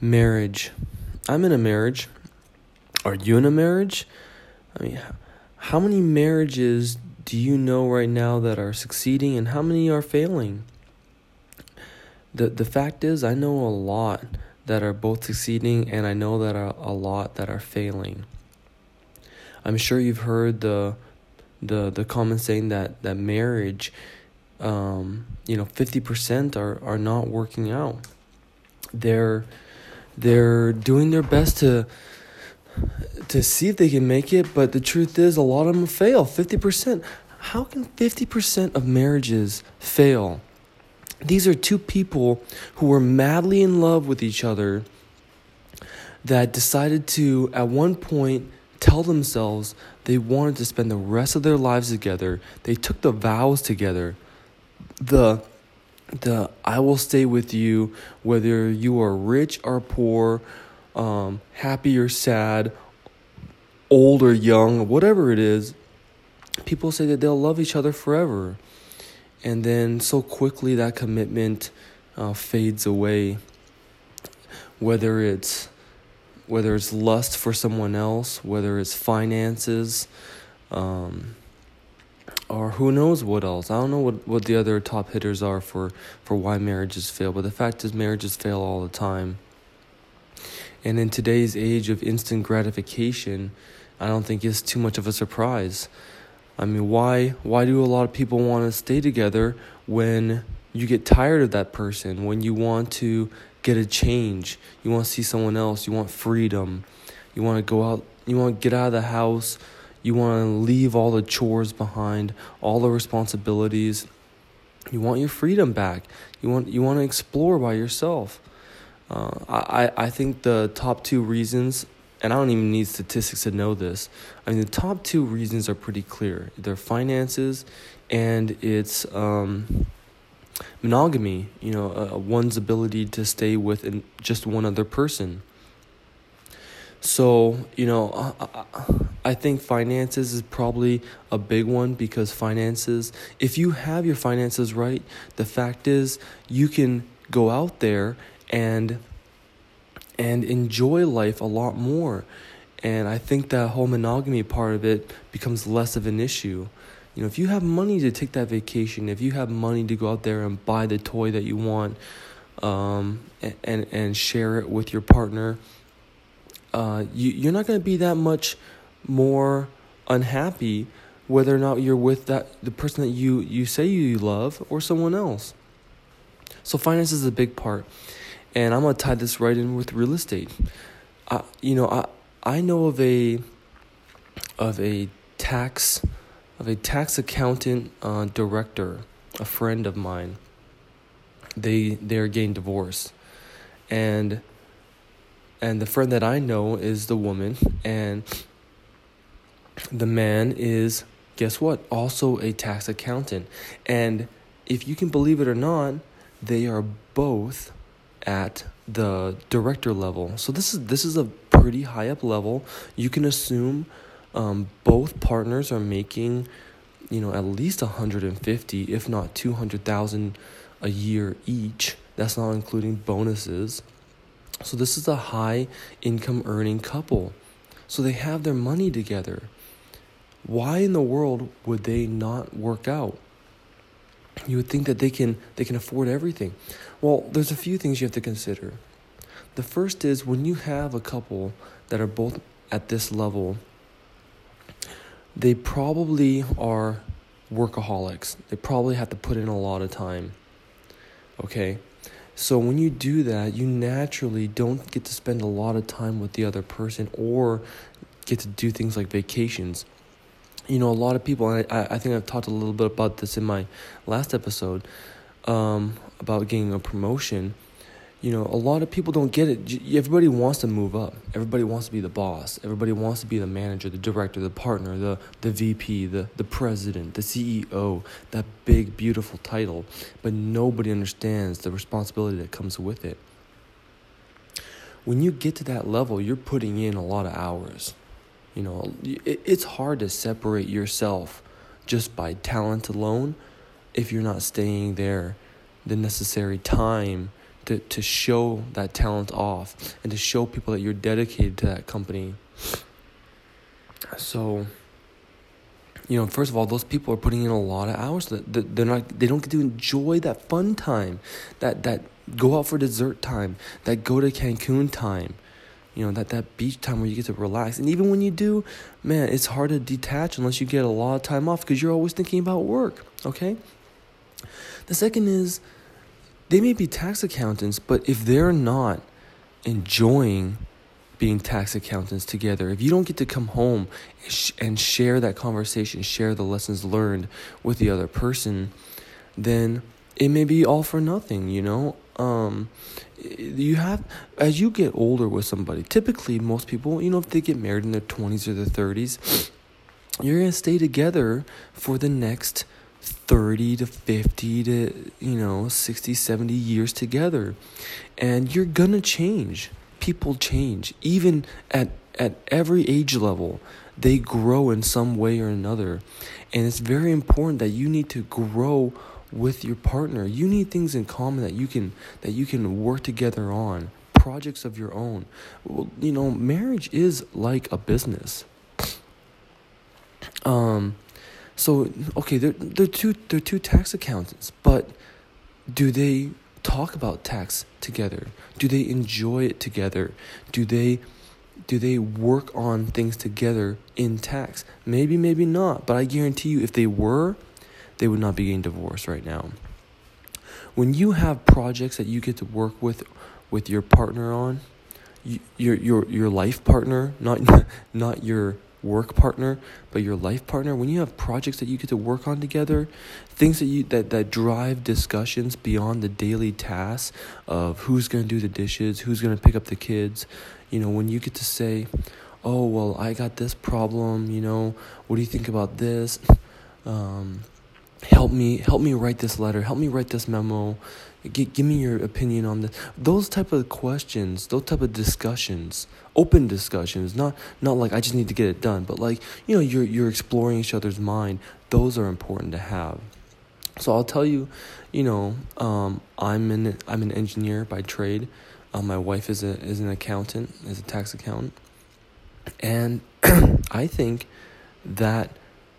Marriage. I'm in a marriage. Are you in a marriage? I mean, how many marriages do you know right now that are succeeding and how many are failing? The the fact is I know a lot that are both succeeding and I know that are a lot that are failing. I'm sure you've heard the the the common saying that that marriage um, you know 50% are are not working out. They're they're doing their best to to see if they can make it, but the truth is a lot of them fail. 50%. How can 50% of marriages fail? These are two people who were madly in love with each other that decided to, at one point, tell themselves they wanted to spend the rest of their lives together. They took the vows together. The the I will stay with you whether you are rich or poor, um, happy or sad, old or young, whatever it is. People say that they'll love each other forever and then so quickly that commitment uh, fades away whether it's whether it's lust for someone else whether it's finances um, or who knows what else? I don't know what, what the other top hitters are for, for why marriages fail but the fact is marriages fail all the time. And in today's age of instant gratification i don't think it's too much of a surprise. I mean, why why do a lot of people want to stay together when you get tired of that person, when you want to get a change, you want to see someone else, you want freedom, you want to go out, you want to get out of the house, you want to leave all the chores behind, all the responsibilities. You want your freedom back. You want you want to explore by yourself. Uh, I I think the top two reasons and I don't even need statistics to know this. I mean, the top two reasons are pretty clear: They're finances, and it's um, monogamy. You know, uh, one's ability to stay with just one other person. So you know, I, I think finances is probably a big one because finances. If you have your finances right, the fact is you can go out there and and enjoy life a lot more. And I think that whole monogamy part of it becomes less of an issue. You know, if you have money to take that vacation, if you have money to go out there and buy the toy that you want, um, and and share it with your partner, uh, you you're not going to be that much more unhappy whether or not you're with that the person that you you say you love or someone else. So finance is a big part and I'm gonna tie this right in with real estate. I, you know, I I know of a of a tax of a tax accountant uh, director, a friend of mine. They they're getting divorced, and and the friend that I know is the woman, and the man is guess what? Also a tax accountant, and if you can believe it or not, they are both at the director level. So this is this is a pretty high up level. You can assume um, both partners are making, you know, at least 150, if not 200,000 a year each. That's not including bonuses. So this is a high income earning couple. So they have their money together. Why in the world would they not work out? You would think that they can they can afford everything. Well, there's a few things you have to consider. The first is when you have a couple that are both at this level, they probably are workaholics. They probably have to put in a lot of time. Okay? So when you do that, you naturally don't get to spend a lot of time with the other person or get to do things like vacations. You know, a lot of people, and I, I think I've talked a little bit about this in my last episode um, about getting a promotion, you know, a lot of people don't get it. Everybody wants to move up. Everybody wants to be the boss. Everybody wants to be the manager, the director, the partner, the, the VP, the, the president, the CEO, that big, beautiful title. But nobody understands the responsibility that comes with it. When you get to that level, you're putting in a lot of hours. You know, it's hard to separate yourself just by talent alone if you're not staying there the necessary time to, to show that talent off and to show people that you're dedicated to that company. So, you know, first of all, those people are putting in a lot of hours. That they're not, they don't get to enjoy that fun time, that that go out for dessert time, that go to Cancun time, you know, that that beach time where you get to relax. And even when you do, man, it's hard to detach unless you get a lot of time off because you're always thinking about work. Okay. The second is they may be tax accountants, but if they're not enjoying being tax accountants together, if you don't get to come home and share that conversation, share the lessons learned with the other person, then it may be all for nothing, you know? Um, you have, as you get older with somebody, typically most people, you know, if they get married in their 20s or their 30s, you're going to stay together for the next 30 to 50 to, you know, 60, 70 years together. And you're going to change. People change. Even at, at every age level, they grow in some way or another. And it's very important that you need to grow with your partner. You need things in common that you can that you can work together on. Projects of your own. Well, you know, marriage is like a business. Um so okay, they're they're two they're two tax accountants, but do they talk about tax together? Do they enjoy it together? Do they do they work on things together in tax? Maybe, maybe not, but I guarantee you if they were, they would not be getting divorced right now. When you have projects that you get to work with with your partner on, your your your life partner, not not your work partner, but your life partner, when you have projects that you get to work on together, things that you that, that drive discussions beyond the daily tasks of who's gonna do the dishes, who's gonna pick up the kids, you know, when you get to say, Oh, well, I got this problem, you know, what do you think about this? Um, help me help me write this letter, help me write this memo G- give me your opinion on this. Those type of questions, those type of discussions, open discussions, not not like I just need to get it done, but like you know you're you're exploring each other's mind. Those are important to have. So I'll tell you, you know, um, I'm an I'm an engineer by trade. Uh, my wife is a is an accountant, is a tax accountant, and I think that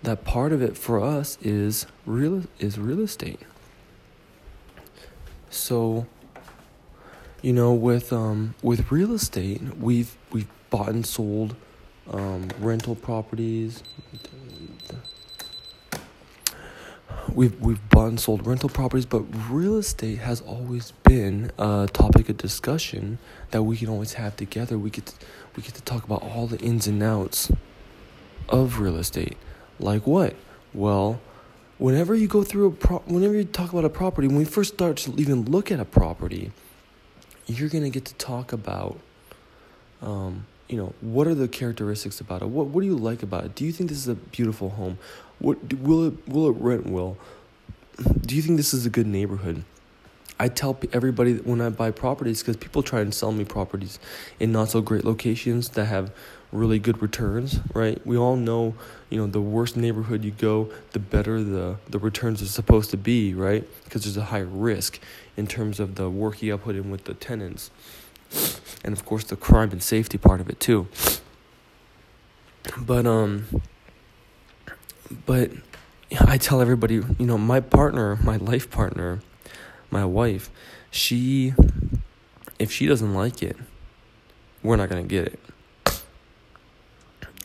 that part of it for us is real is real estate. So, you know, with um, with real estate, we've we've bought and sold um, rental properties. We've we've bought and sold rental properties, but real estate has always been a topic of discussion that we can always have together. We get to, we get to talk about all the ins and outs of real estate. Like what? Well, whenever you go through a pro- whenever you talk about a property, when we first start to even look at a property, you're gonna get to talk about, um, you know, what are the characteristics about it? What what do you like about it? Do you think this is a beautiful home? What will it will it rent well? Do you think this is a good neighborhood? I tell everybody when I buy properties because people try and sell me properties in not so great locations that have really good returns, right? We all know, you know, the worse neighborhood you go, the better the, the returns are supposed to be, right? Because there's a higher risk in terms of the work you put in with the tenants. And of course the crime and safety part of it too. But um but I tell everybody, you know, my partner, my life partner, my wife, she if she doesn't like it, we're not to get it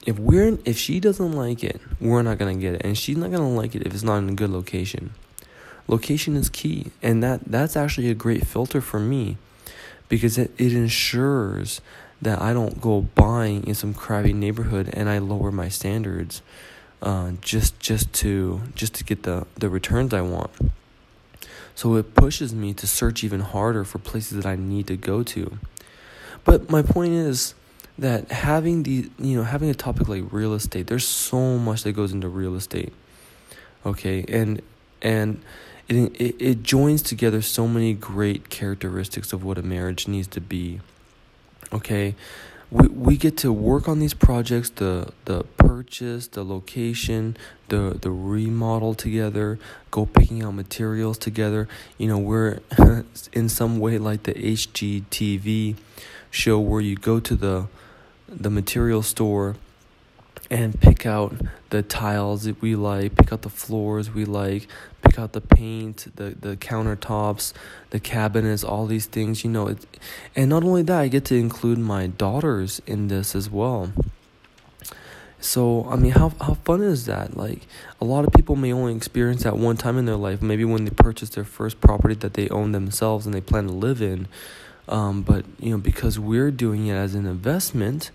if we're if she doesn't like it, we're not gonna get it, and she's not gonna like it if it's not in a good location. Location is key, and that that's actually a great filter for me, because it, it ensures that I don't go buying in some crappy neighborhood and I lower my standards, uh, just just to just to get the the returns I want. So it pushes me to search even harder for places that I need to go to. But my point is that having the you know having a topic like real estate there's so much that goes into real estate. Okay? And and it, it, it joins together so many great characteristics of what a marriage needs to be. Okay we we get to work on these projects, the the purchase, the location, the the remodel together, go picking out materials together. You know, we're in some way like the HGTV show where you go to the the material store and pick out the tiles that we like, pick out the floors we like, pick out the paint, the the countertops, the cabinets, all these things, you know. It, and not only that, I get to include my daughters in this as well. So, I mean, how how fun is that? Like a lot of people may only experience that one time in their life, maybe when they purchase their first property that they own themselves and they plan to live in. Um, but, you know, because we're doing it as an investment,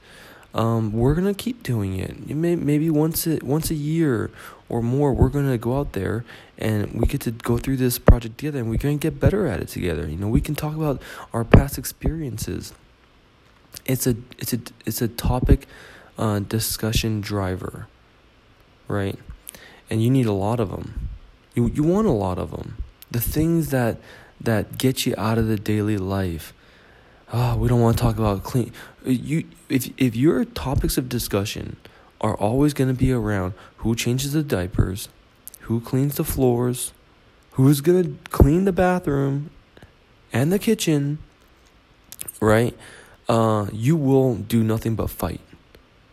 um, we're gonna keep doing it. May, maybe once a once a year or more, we're gonna go out there and we get to go through this project together, and we're gonna get better at it together. You know, we can talk about our past experiences. It's a it's a it's a topic uh, discussion driver, right? And you need a lot of them. You you want a lot of them. The things that that get you out of the daily life oh, we don't want to talk about clean. You, if if your topics of discussion are always going to be around who changes the diapers, who cleans the floors, who's going to clean the bathroom and the kitchen, right? Uh, you will do nothing but fight.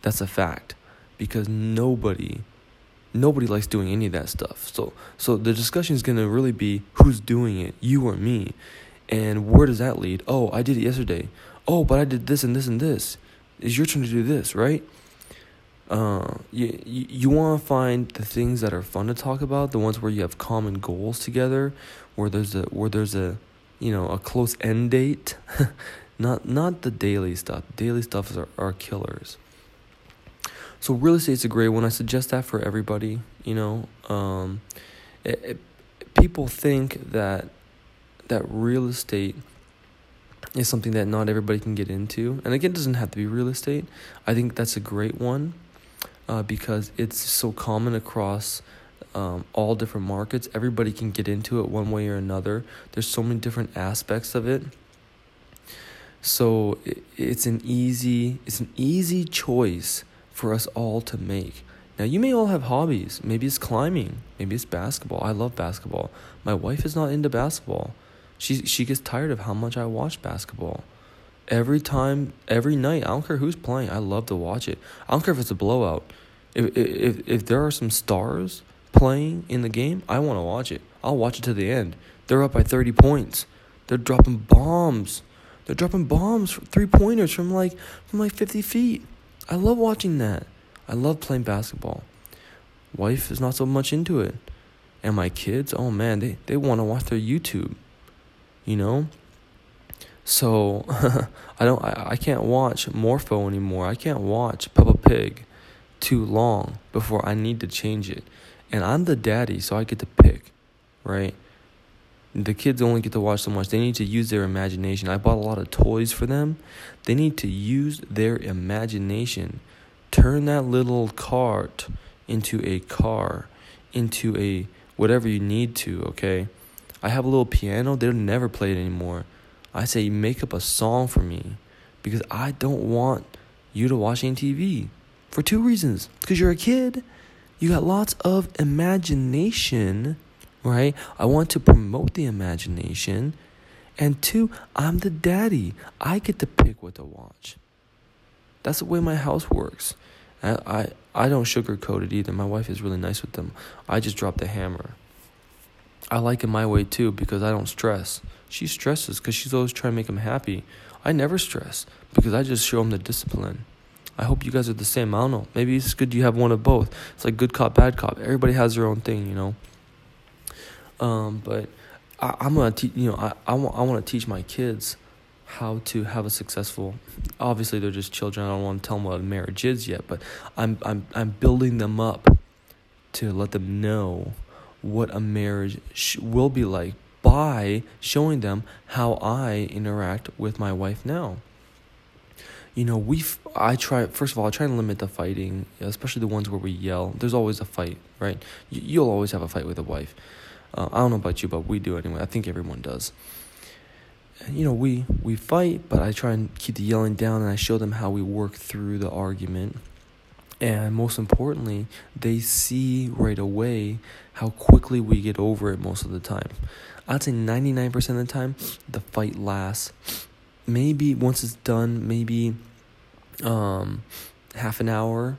That's a fact, because nobody, nobody likes doing any of that stuff. So, so the discussion is going to really be who's doing it, you or me. And where does that lead? Oh, I did it yesterday. Oh, but I did this and this and this. It's your turn to do this, right? Uh, you you, want to find the things that are fun to talk about, the ones where you have common goals together, where there's a where there's a you know a close end date, not not the daily stuff. Daily stuff are, are killers. So real estate's a great one. I suggest that for everybody. You know, um, it, it, people think that that real estate is something that not everybody can get into. And again, it doesn't have to be real estate. I think that's a great one uh, because it's so common across um, all different markets. Everybody can get into it one way or another. There's so many different aspects of it. So it, it's an easy it's an easy choice for us all to make. Now you may all have hobbies. Maybe it's climbing. Maybe it's basketball. I love basketball. My wife is not into basketball. She she gets tired of how much I watch basketball. Every time, every night, I don't care who's playing. I love to watch it. I don't care if it's a blowout. If if if there are some stars playing in the game, I want to watch it. I'll watch it to the end. They're up by 30 points. They're dropping bombs. They're dropping bombs, three pointers from like from like 50 feet. I love watching that. I love playing basketball. Wife is not so much into it. And my kids, oh man, they, they want to watch their YouTube you know? So I don't I, I can't watch Morphle anymore. I can't watch Peppa Pig too long before I need to change it. And I'm the daddy, so I get to pick, right? The kids only get to watch so much. They need to use their imagination. I bought a lot of toys for them. They need to use their imagination. Turn that little cart into a car, into a whatever you need to, okay? I have a little piano, they'll never play it anymore. I say, make up a song for me because I don't want you to watch any TV for two reasons. Because you're a kid, you got lots of imagination, right? I want to promote the imagination. And two, I'm the daddy. I get to pick what to watch. That's the way my house works. I, I, I don't sugarcoat it either. My wife is really nice with them. I just drop the hammer. I like it my way too because I don't stress. She stresses because she's always trying to make him happy. I never stress because I just show him the discipline. I hope you guys are the same. I don't know. Maybe it's good you have one of both. It's like good cop, bad cop. Everybody has their own thing, you know. Um, but I, am gonna teach. You know, I I want I want to teach my kids how to have a successful. Obviously, they're just children. I don't want to tell them what marriage is yet, but I'm I'm I'm building them up to let them know what a marriage sh- will be like by showing them how I interact with my wife now. You know, we I try first of all I try to limit the fighting, especially the ones where we yell. There's always a fight, right? You'll always have a fight with a wife. Uh, I don't know about you, but we do anyway. I think everyone does. you know, we we fight, but I try and keep the yelling down, and I show them how we work through the argument. And most importantly, they see right away how quickly we get over it most of the time. I'd say 99% of the time, the fight lasts. Maybe once it's done, maybe um, half an hour,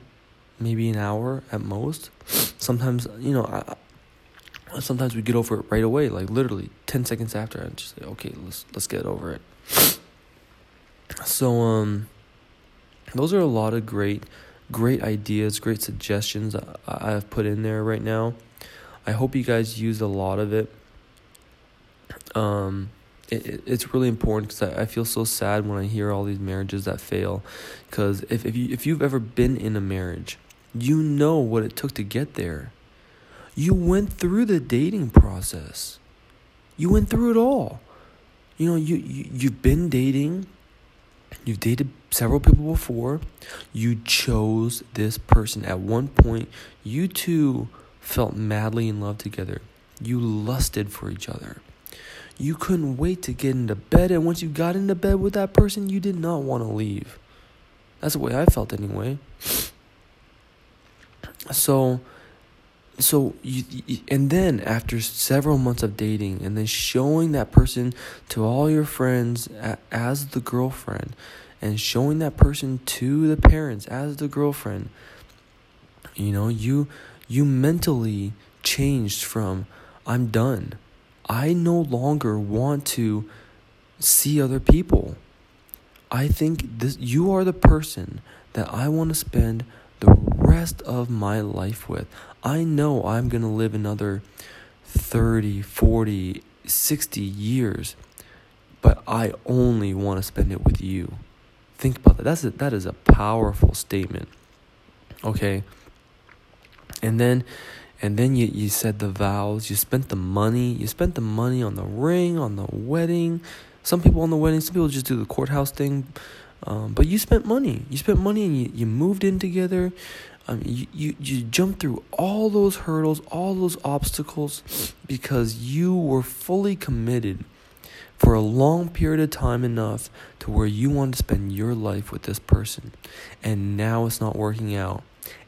maybe an hour at most. Sometimes, you know, I, sometimes we get over it right away, like literally 10 seconds after and just say, "Okay, let's let's get over it." So um those are a lot of great great ideas, great suggestions I, have put in there right now. I hope you guys use a lot of it. Um it it's really important because I, I feel so sad when I hear all these marriages that fail. Because if, if, you, if you've ever been in a marriage, you know what it took to get there you went through the dating process. You went through it all. You know, you, you you've been dating. You've dated several people before. You chose this person. At one point, you two felt madly in love together. You lusted for each other. You couldn't wait to get into bed, and once you got into bed with that person, you did not want to leave. That's the way I felt anyway. So, so you, and then after several months of dating and then showing that person to all your friends as the girlfriend and showing that person to the parents as the girlfriend you know you you mentally changed from i'm done. I no longer want to see other people. I think this you are the person that i want to spend the rest of my life with. I know I'm going to live another 30, 40, 60 years, but I only want to spend it with you. Think about that. That's a, that is a powerful statement. Okay? And then and then you, you said the vows, you spent the money, you spent the money on the ring, on the wedding. Some people on the wedding, some people just do the courthouse thing. Um, but you spent money. You spent money and you, you moved in together. Um, you, you, you jumped through all those hurdles, all those obstacles because you were fully committed for a long period of time enough to where you want to spend your life with this person. And now it's not working out.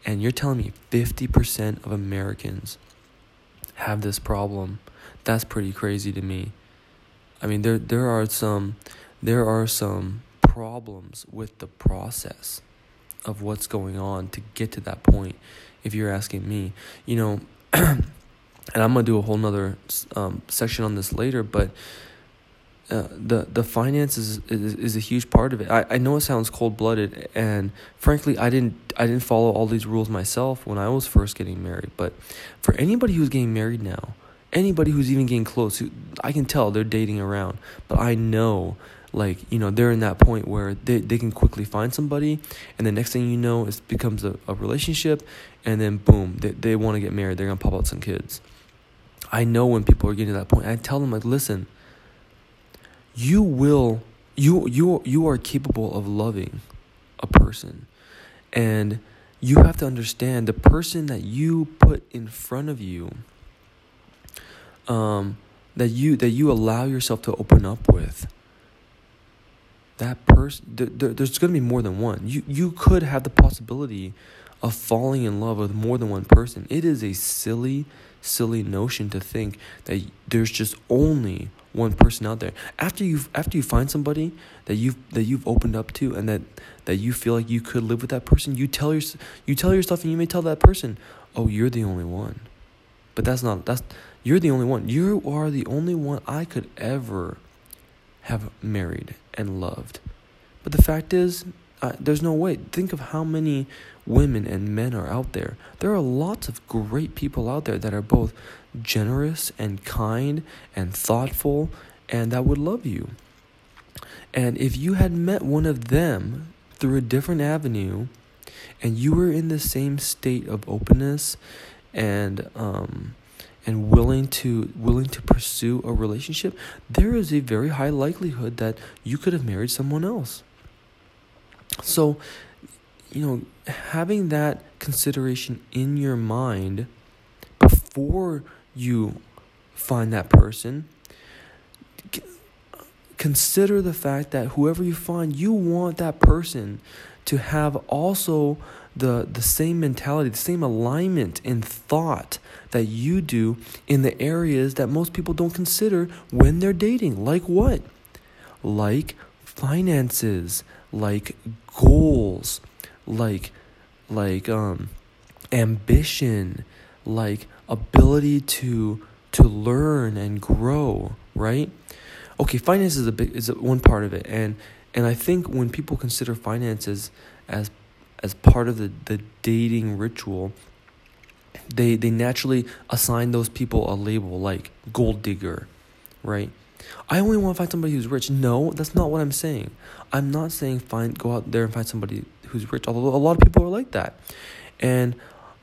And you're telling me 50% of Americans have this problem. That's pretty crazy to me. I mean there there are some there are some problems with the process of what's going on to get to that point if you're asking me you know and i'm gonna do a whole nother um, section on this later but uh, the the finances is, is a huge part of it. I, I know it sounds cold blooded, and frankly, I didn't I didn't follow all these rules myself when I was first getting married. But for anybody who's getting married now, anybody who's even getting close, who, I can tell they're dating around. But I know like you know they're in that point where they, they can quickly find somebody and the next thing you know it becomes a, a relationship and then boom they, they want to get married they're gonna pop out some kids. I know when people are getting to that point i tell them like listen you will you you you are capable of loving a person and you have to understand the person that you put in front of you um that you that you allow yourself to open up with that person th- th- there's going to be more than one. You you could have the possibility of falling in love with more than one person. It is a silly silly notion to think that there's just only one person out there. After you after you find somebody that you've that you've opened up to and that that you feel like you could live with that person you tell your you tell yourself and you may tell that person oh you're the only one. But that's not that's you're the only one. You are the only one i could ever have married and loved. But the fact is, uh, there's no way. Think of how many women and men are out there. There are lots of great people out there that are both generous and kind and thoughtful and that would love you. And if you had met one of them through a different avenue and you were in the same state of openness and um, and willing to willing to pursue a relationship, there is a very high likelihood that you could have married someone else. So, you know, having that consideration in your mind before you find that person consider the fact that whoever you find, you want that person to have also the the same mentality, the same alignment in thought that you do in the areas that most people don't consider when they're dating. Like what? Like finances, like goals, like like um ambition, like ability to to learn and grow, right? Okay, finance is a big is one part of it, and and I think when people consider finances as as part of the, the dating ritual, they they naturally assign those people a label like gold digger, right? I only want to find somebody who's rich. No, that's not what I'm saying. I'm not saying find go out there and find somebody who's rich. Although a lot of people are like that, and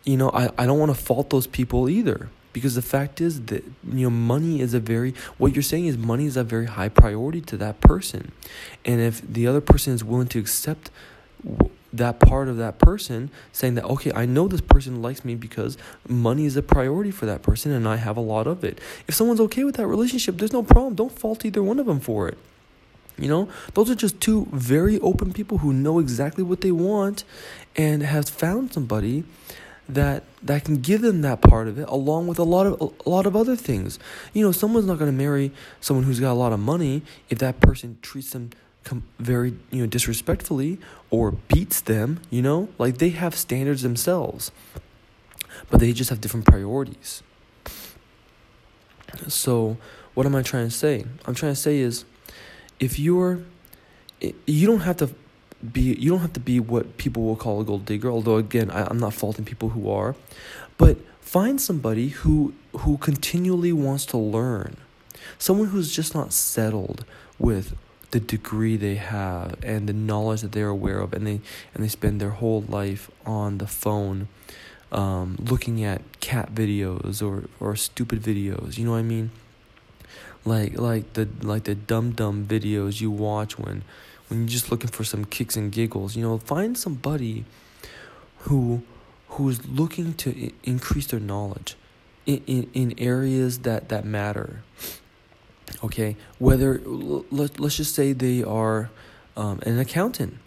you know I, I don't want to fault those people either because the fact is that you know money is a very what you're saying is money is a very high priority to that person, and if the other person is willing to accept that part of that person saying that okay i know this person likes me because money is a priority for that person and i have a lot of it. If someone's okay with that relationship there's no problem. Don't fault either one of them for it. You know? Those are just two very open people who know exactly what they want and have found somebody that that can give them that part of it along with a lot of a lot of other things. You know someone's not going to marry someone who's got a lot of money if that person treats them com- very you know disrespectfully or beats them you know? Like they have standards themselves but they just have different priorities. So what am i trying to say? I'm trying to say is if you're you don't have to be you don't have to be what people will call a gold digger although again I, i'm not faulting people who are but find somebody who who continually wants to learn. Someone who's just not settled with the degree they have and the knowledge that they're aware of and they and they spend their whole life on the phone um, looking at cat videos or, or stupid videos you know what i mean? Like like the like the dumb dumb videos you watch when when you're just looking for some kicks and giggles you know? Find somebody who who's looking to I- increase their knowledge in, in, in areas that that matter okay whether let, let's just say they are um, an accountant.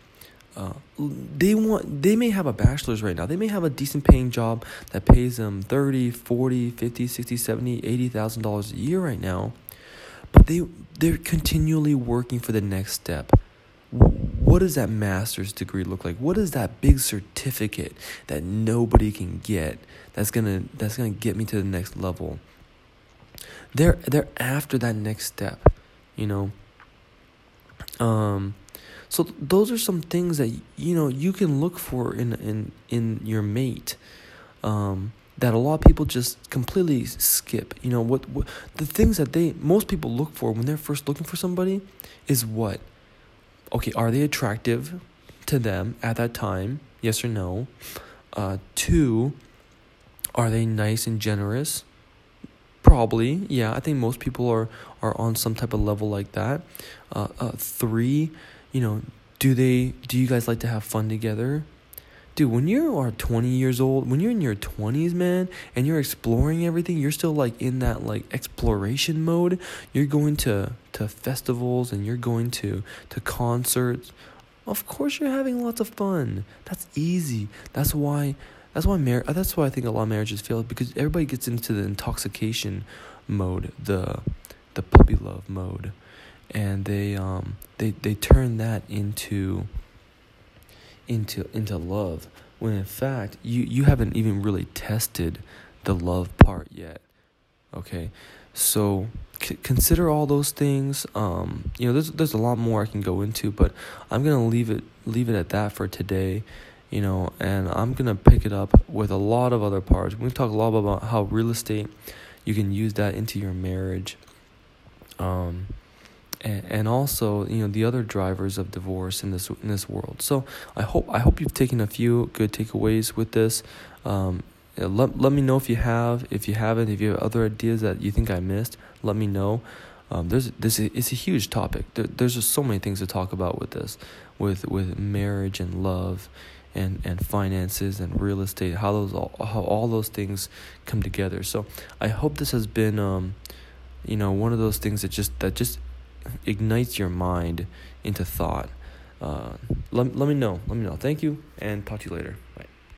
Uh, they want they may have a bachelor's right now. They may have a decent paying job that pays them 30 40 50 60 70 80 thousand dollars a year right now but they they're continually working for the next step. What does that master's degree look like? What is that big certificate that nobody can get that's gonna that's gonna get me to the next level they're they're after that next step you know? Um so those are some things that you know you can look for in in in your mate um that a lot of people just completely skip you know? What, what the things that they most people look for when they're first looking for somebody is what? Okay are they attractive to them at that time? Yes or no? Uh two are they nice and generous Probably, yeah. I think most people are are on some type of level like that. Uh, uh, three, you know, do they? Do you guys like to have fun together? Dude, when you are 20 years old, when you're in your 20s, man, and you're exploring everything, you're still like in that like exploration mode. You're going to to festivals and you're going to to concerts. Of course you're having lots of fun. That's easy. That's why that's why mar- that's why I think a lot of marriages fail because everybody gets into the intoxication mode, the the puppy love mode, and they um they they turn that into into into love when in fact you you haven't even really tested the love part yet. Okay, so consider all those things. Um, you know, there's there's a lot more I can go into, but I'm gonna leave it leave it at that for today you know, and I'm gonna pick it up with a lot of other parts. We're gonna talk a lot about how real estate you can use that into your marriage. Um, and, and also, you know, the other drivers of divorce in this in this world. So I hope I hope you've taken a few good takeaways with this. Um, let let me know if you have. If you haven't, if you have other ideas that you think I missed, let me know. Um, there's this it's a huge topic. There, there's just so many things to talk about with this, with with marriage and love and and finances and real estate how those all, how all those things come together so i hope this has been um you know one of those things that just that just ignites your mind into thought. Uh, let, let me know. Let me know. Thank you, and talk to you later.